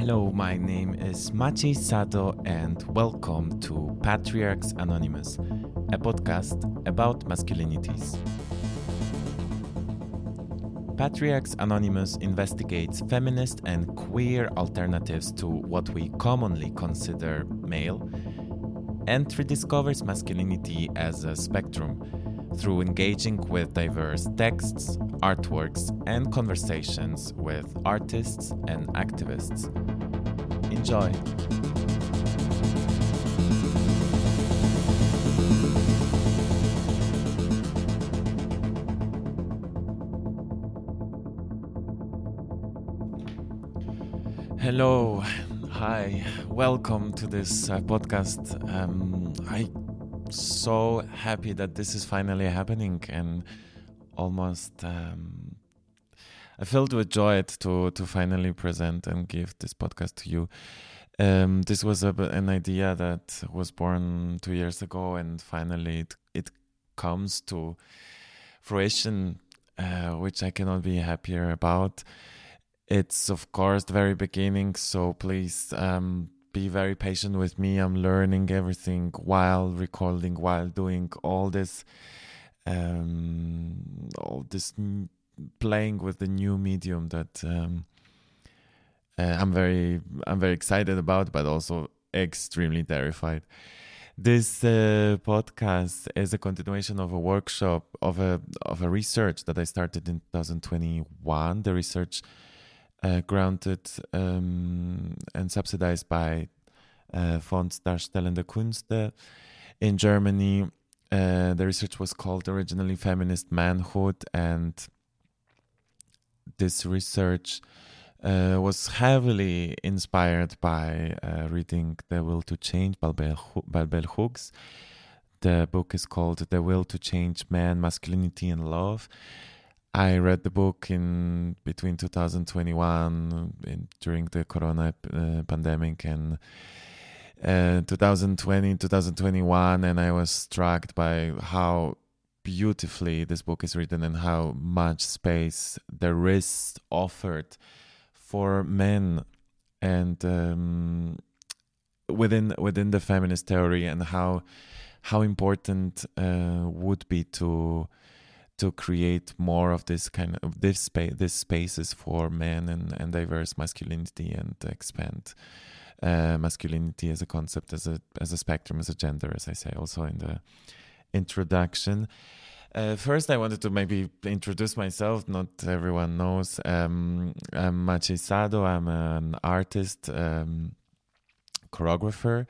Hello, my name is Maciej Sado, and welcome to Patriarchs Anonymous, a podcast about masculinities. Patriarchs Anonymous investigates feminist and queer alternatives to what we commonly consider male and rediscovers masculinity as a spectrum through engaging with diverse texts, artworks, and conversations with artists and activists. Enjoy! Hello, hi, welcome to this uh, podcast. Um, I so happy that this is finally happening and almost um, I filled with joy to to finally present and give this podcast to you. Um, this was a, an idea that was born two years ago, and finally it, it comes to fruition, uh, which I cannot be happier about. It's of course the very beginning, so please um, be very patient with me. I'm learning everything while recording, while doing all this, um, all this playing with the new medium that um, uh, I'm very, I'm very excited about, but also extremely terrified. This uh, podcast is a continuation of a workshop of a of a research that I started in 2021. The research uh, granted um, and subsidized by uh, Fonds Darstellende Künste in Germany. Uh, the research was called originally Feminist Manhood, and this research uh, was heavily inspired by uh, reading The Will to Change by Bell Hooks. The book is called The Will to Change Man, Masculinity, and Love. I read the book in between 2021 in, during the corona uh, pandemic and uh, 2020 2021 and I was struck by how beautifully this book is written and how much space there is offered for men and um, within within the feminist theory and how how important uh, would be to to create more of this kind of this space this spaces for men and, and diverse masculinity and expand uh, masculinity as a concept as a as a spectrum as a gender as I say also in the introduction. Uh, first, I wanted to maybe introduce myself. Not everyone knows. Um, I'm Maciej Sado. I'm an artist, um, choreographer.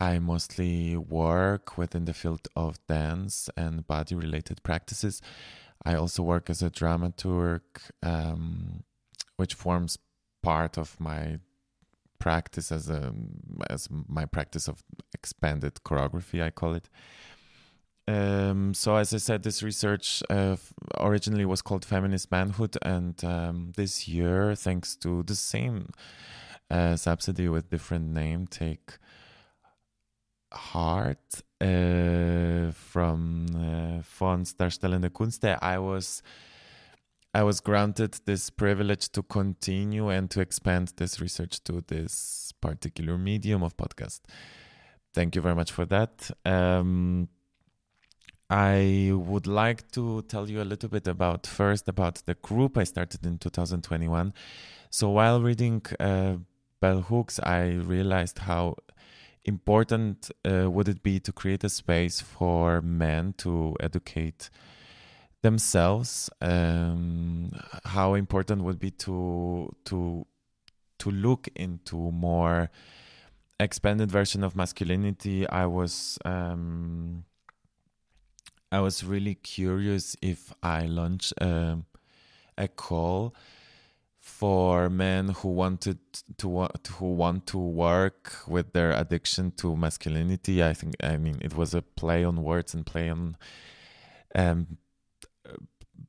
I mostly work within the field of dance and body related practices. I also work as a dramaturg, um, which forms part of my practice as a as my practice of expanded choreography. I call it. Um, so as I said, this research uh, originally was called Feminist Manhood, and um, this year, thanks to the same uh, subsidy with different name, take Heart uh, from uh, Fonds Darstellende Künste, I was I was granted this privilege to continue and to expand this research to this particular medium of podcast. Thank you very much for that. Um, I would like to tell you a little bit about first about the group I started in 2021. So while reading uh, Bell Hooks, I realized how important uh, would it be to create a space for men to educate themselves um, how important would be to to to look into more expanded version of masculinity i was um, i was really curious if i launch a, a call for men who wanted to who want to work with their addiction to masculinity. I think I mean it was a play on words and play on um,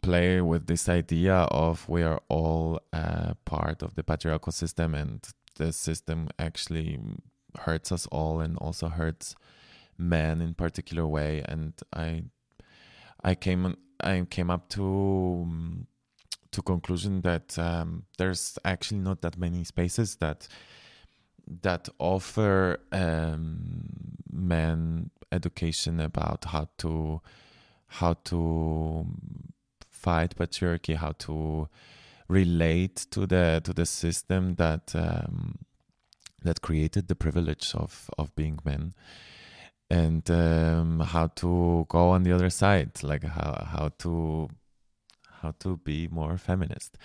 play with this idea of we are all uh, part of the patriarchal system and the system actually hurts us all and also hurts men in particular way and I I came I came up to to conclusion that um, there's actually not that many spaces that that offer um, men education about how to how to fight patriarchy, how to relate to the to the system that um, that created the privilege of of being men and um, how to go on the other side like how how to how to be more feminist.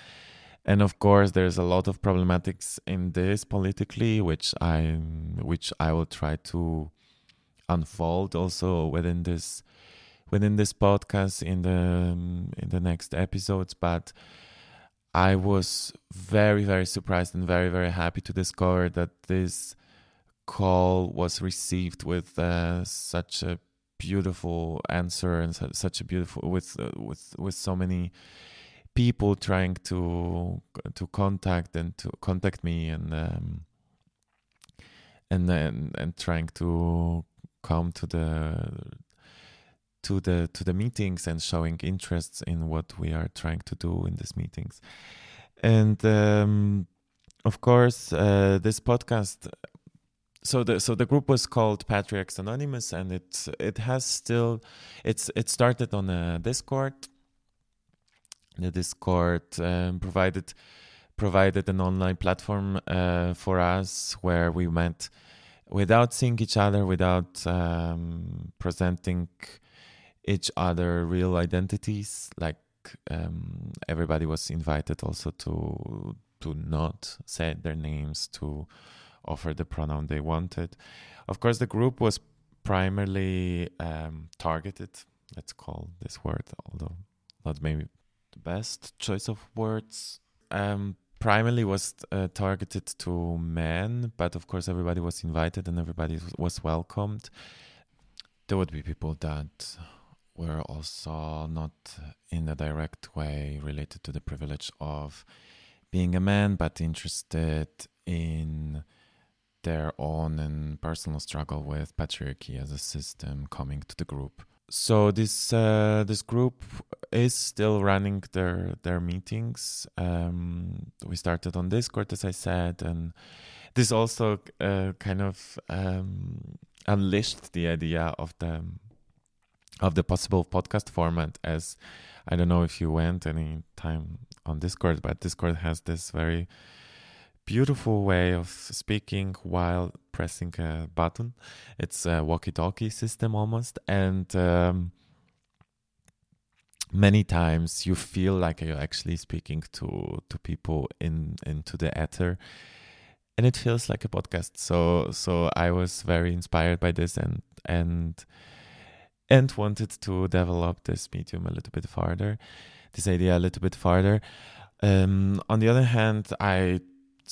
And of course there's a lot of problematics in this politically which i which i will try to unfold also within this within this podcast in the in the next episodes. But i was very very surprised and very very happy to discover that this call was received with uh, such a beautiful answer and such a beautiful with uh, with with so many people trying to to contact and to contact me and um, and then and trying to come to the to the to the meetings and showing interests in what we are trying to do in these meetings. And um, of course uh, this podcast so the so the group was called Patriarchs Anonymous, and it it has still it's it started on a Discord. The Discord um, provided provided an online platform uh, for us where we met without seeing each other, without um, presenting each other real identities. Like um, everybody was invited also to to not say their names to offer the pronoun they wanted. Of course, the group was primarily um, targeted, let's call this word, although not maybe the best choice of words. Um, primarily was uh, targeted to men, but of course, everybody was invited and everybody was welcomed. There would be people that were also not in a direct way related to the privilege of being a man, but interested in their own and personal struggle with patriarchy as a system coming to the group. So this uh, this group is still running their their meetings. Um, we started on Discord, as I said, and this also uh, kind of um, unleashed the idea of the of the possible podcast format. As I don't know if you went any time on Discord, but Discord has this very beautiful way of speaking while pressing a button. It's a walkie-talkie system almost, and um, many times you feel like you're actually speaking to to people in into the ether, and it feels like a podcast. So so I was very inspired by this and and and wanted to develop this medium a little bit farther, this idea a little bit farther. Um, on the other hand, I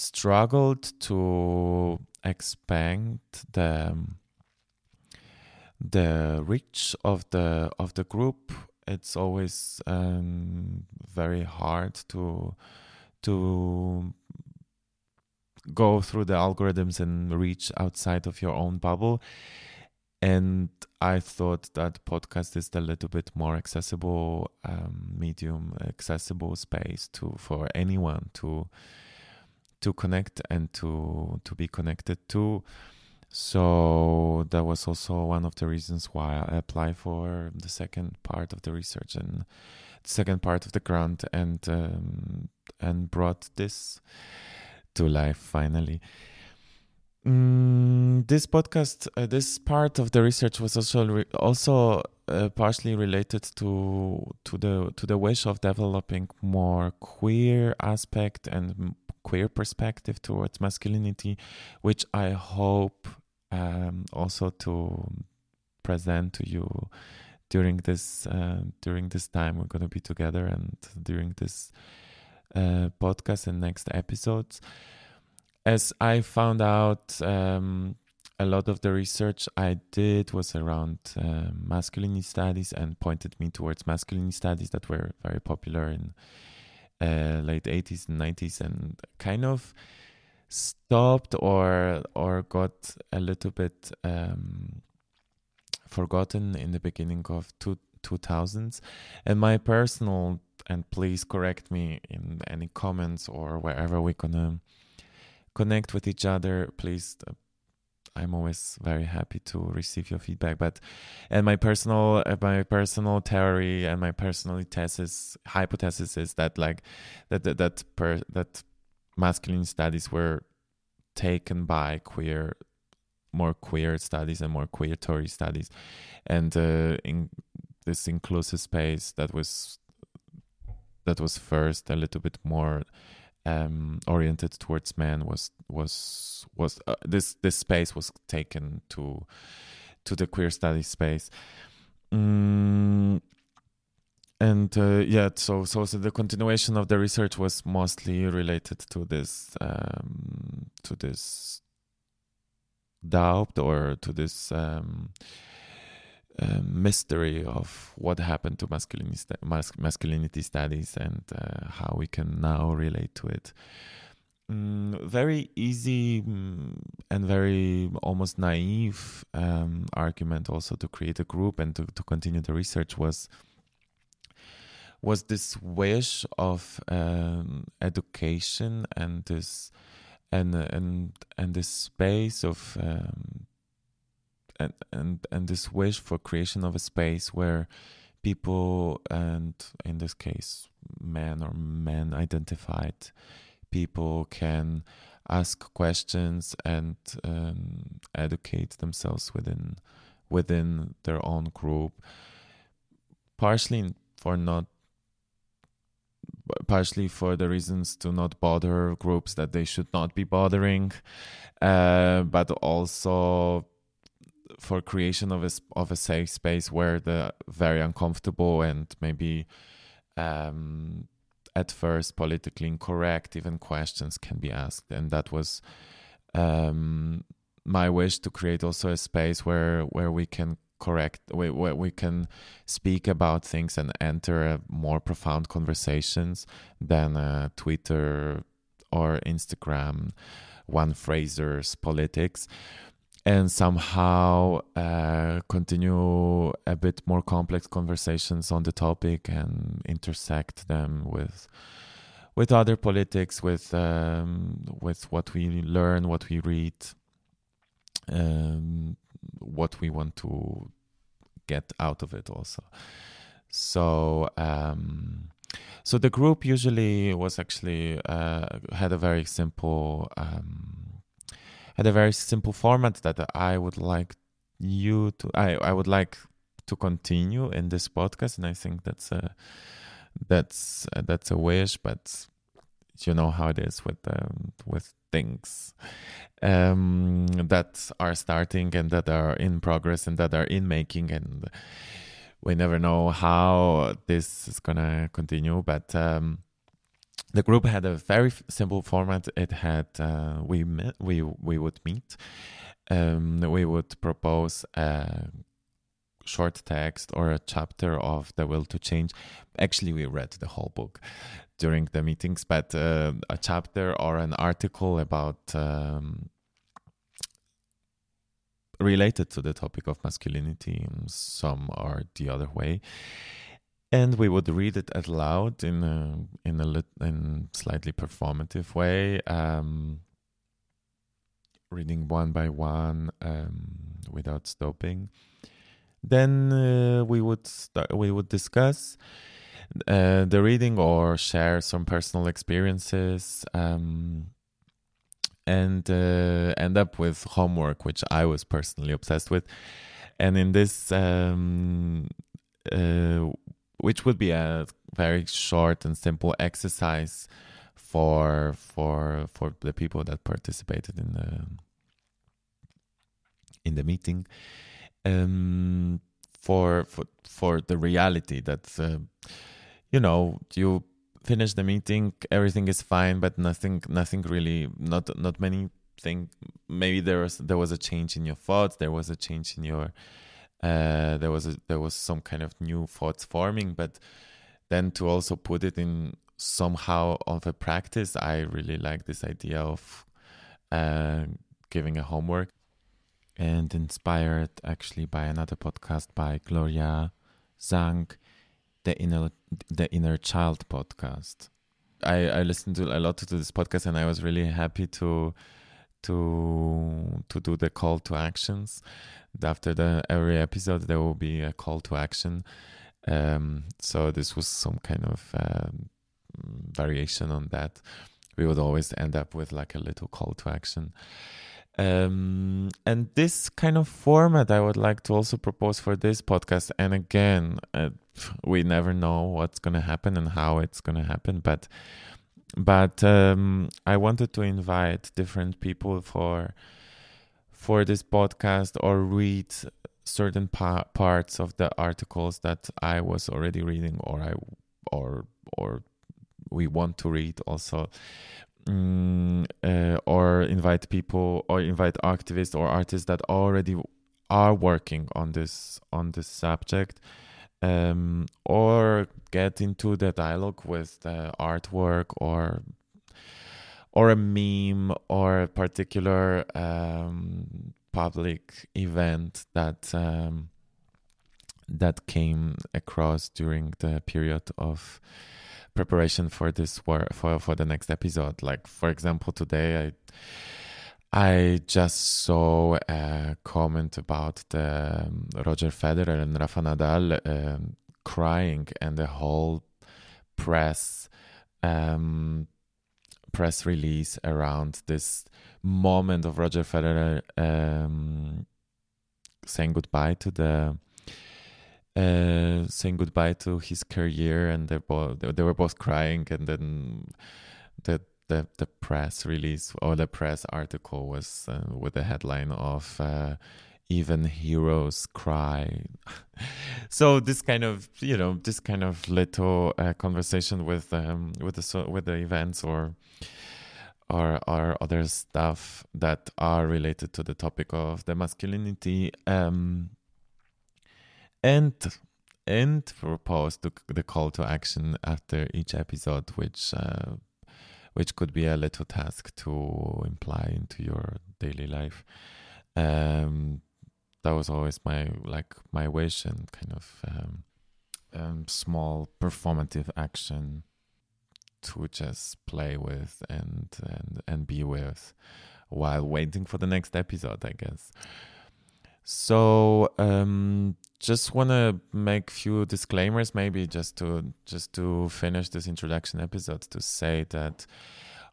struggled to expand the the reach of the of the group. It's always um, very hard to to go through the algorithms and reach outside of your own bubble. And I thought that podcast is a little bit more accessible um, medium, accessible space to for anyone to to connect and to to be connected to. So that was also one of the reasons why I applied for the second part of the research and the second part of the grant and um, and brought this to life finally. Mm, this podcast, uh, this part of the research was also re- also uh, partially related to to the to the wish of developing more queer aspect and queer perspective towards masculinity, which I hope um, also to present to you during this uh, during this time we're going to be together and during this uh, podcast and next episodes. As I found out, um, a lot of the research I did was around uh, masculinity studies and pointed me towards masculinity studies that were very popular in uh, late 80s and 90s and kind of stopped or or got a little bit um, forgotten in the beginning of two, 2000s and my personal and please correct me in any comments or wherever we're gonna connect with each other please uh, i'm always very happy to receive your feedback but and my personal uh, my personal theory and my personal thesis hypothesis is that like that that that, per, that masculine studies were taken by queer more queer studies and more queer theory studies. And uh, in this inclusive space that was that was first a little bit more um, oriented towards men was was was uh, this this space was taken to to the queer study space. Mm, and uh, yeah so, so so the continuation of the research was mostly related to this um, to this doubt or to this um, mystery of what happened to masculinity, masculinity studies and uh, how we can now relate to it. Mm, very easy mm, and very almost naive um, argument also to create a group and to, to continue the research was was this wish of um, education and this and and and this space of um, and and and this wish for creation of a space where people and in this case men or men identified people can ask questions and um, educate themselves within within their own group. Partially for not partially for the reasons to not bother groups that they should not be bothering, uh, but also for creation of a of a safe space where the very uncomfortable and maybe um, at first politically incorrect even questions can be asked, and that was um, my wish to create also a space where where we can correct we, we can speak about things and enter more profound conversations than uh, twitter or instagram one phrasers politics and somehow uh, continue a bit more complex conversations on the topic and intersect them with with other politics with um, with what we learn what we read um, what we want to get out of it also. So um, so the group usually was actually uh, had a very simple um, had a very simple format that I would like you to I, I would like to continue in this podcast and I think that's a that's uh, that's a wish but you know how it is with um, with things um, that are starting and that are in progress and that are in making and we never know how this is gonna continue but um, the group had a very simple format it had uh, we met, we we would meet um, we would propose a short text or a chapter of the will to change actually we read the whole book during the meetings, but uh, a chapter or an article about um, related to the topic of masculinity, some are the other way. And we would read it aloud in a in a lit, in slightly performative way, um, reading one by one um, without stopping. Then uh, we would start, we would discuss uh, the reading or share some personal experiences um, and uh, end up with homework, which I was personally obsessed with. And in this, um, uh, which would be a very short and simple exercise for for for the people that participated in the in the meeting. Um, for for for the reality that uh, you know you finish the meeting everything is fine but nothing nothing really not not many thing maybe there was there was a change in your thoughts there was a change in your uh there was a, there was some kind of new thoughts forming but then to also put it in somehow of a practice i really like this idea of uh giving a homework and inspired actually by another podcast by gloria sang the inner the inner child podcast. I I listened to a lot to this podcast and I was really happy to to to do the call to actions. After the every episode, there will be a call to action. Um, so this was some kind of um, variation on that. We would always end up with like a little call to action. Um, and this kind of format I would like to also propose for this podcast. And again, uh, we never know what's going to happen and how it's going to happen, but but um, I wanted to invite different people for for this podcast or read certain pa- parts of the articles that I was already reading or I or or we want to read also. Mm, uh, or invite people or invite activists or artists that already are working on this on this subject um, or get into the dialogue with the artwork or or a meme or a particular um, public event that um, that came across during the period of preparation for this work for for the next episode. Like for example, today I I just saw a comment about the um, Roger Federer and Rafa Nadal um, crying and the whole press um, press release around this moment of Roger Federer um, saying goodbye to the uh, saying goodbye to his career, and they both they were both crying, and then the the the press release or the press article was uh, with the headline of. Uh, even heroes cry so this kind of you know this kind of little uh, conversation with um with the with the events or or or other stuff that are related to the topic of the masculinity um and and propose the, the call to action after each episode which uh, which could be a little task to imply into your daily life. Um that was always my like my wish and kind of um, um, small performative action to just play with and and and be with while waiting for the next episode i guess so um just want to make few disclaimers maybe just to just to finish this introduction episode to say that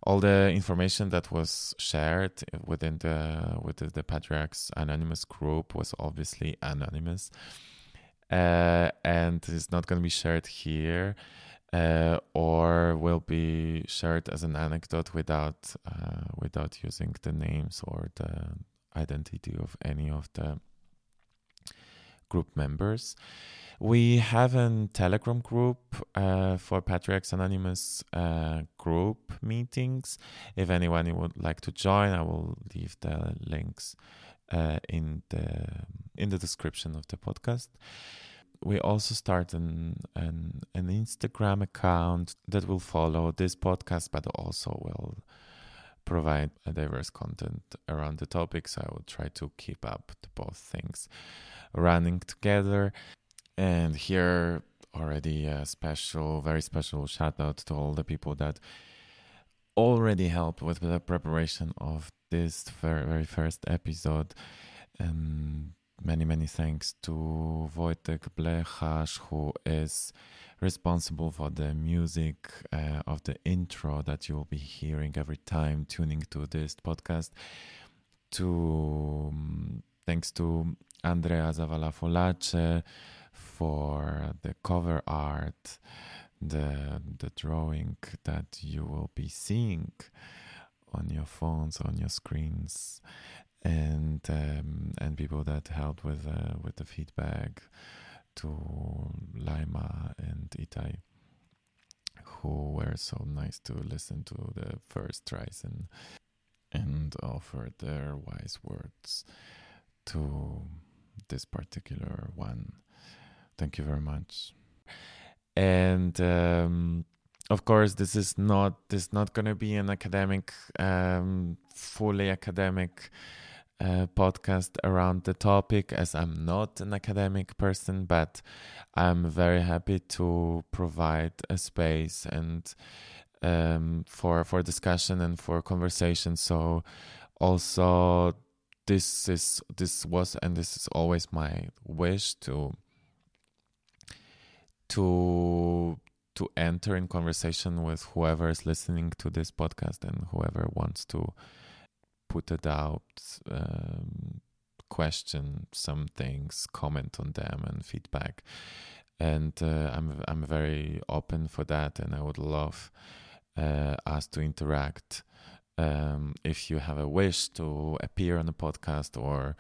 all the information that was shared within the within the patriarchs anonymous group was obviously anonymous uh, and is not going to be shared here uh, or will be shared as an anecdote without uh, without using the names or the identity of any of the group members we have a Telegram group uh, for Patriarchs Anonymous uh, group meetings. If anyone would like to join, I will leave the links uh, in the in the description of the podcast. We also start an, an an Instagram account that will follow this podcast, but also will provide a diverse content around the topic. So I will try to keep up the both things running together. And here already a special, very special shout out to all the people that already helped with the preparation of this very, first episode. And many, many thanks to Wojtek Blechasz, who is responsible for the music uh, of the intro that you will be hearing every time tuning to this podcast. To um, thanks to Andrea Zavala Folace for the cover art, the the drawing that you will be seeing on your phones, on your screens, and um, and people that helped with uh, with the feedback to Lima and Itai, who were so nice to listen to the first tries and and offer their wise words to this particular one. Thank you very much. And um, of course, this is not this is not going to be an academic, um, fully academic podcast around the topic as I'm not an academic person, but I'm very happy to provide a space and um, for for discussion and for conversation. So also this is this was and this is always my wish to to to enter in conversation with whoever is listening to this podcast and whoever wants to put out um, question some things comment on them and feedback. And uh, i'm i'm very open for that and i would love uh, us to interact um, if you have a wish to appear on a podcast or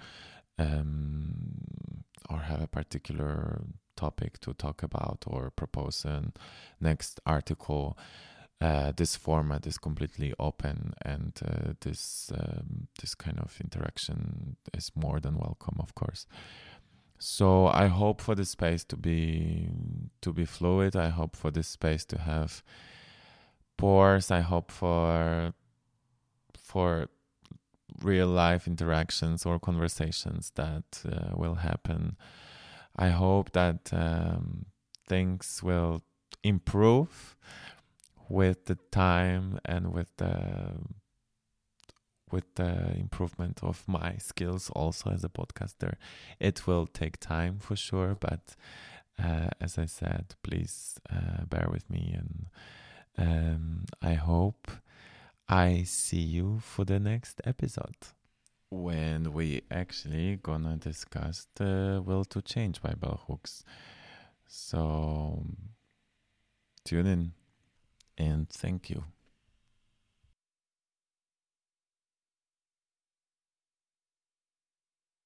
um, or have a particular topic to talk about or propose a next article, uh, this format is completely open, and uh, this um, this kind of interaction is more than welcome, of course. So I hope for this space to be to be fluid. I hope for this space to have pores. I hope for for real life interactions or conversations that uh, will happen. I hope that um, things will improve with the time and with the with the improvement of my skills also as a podcaster. It will take time for sure, but uh, as I said, please uh, bear with me and um, I hope I see you for the next episode when we actually gonna discuss the will to change by bell hooks. So tune in and thank you.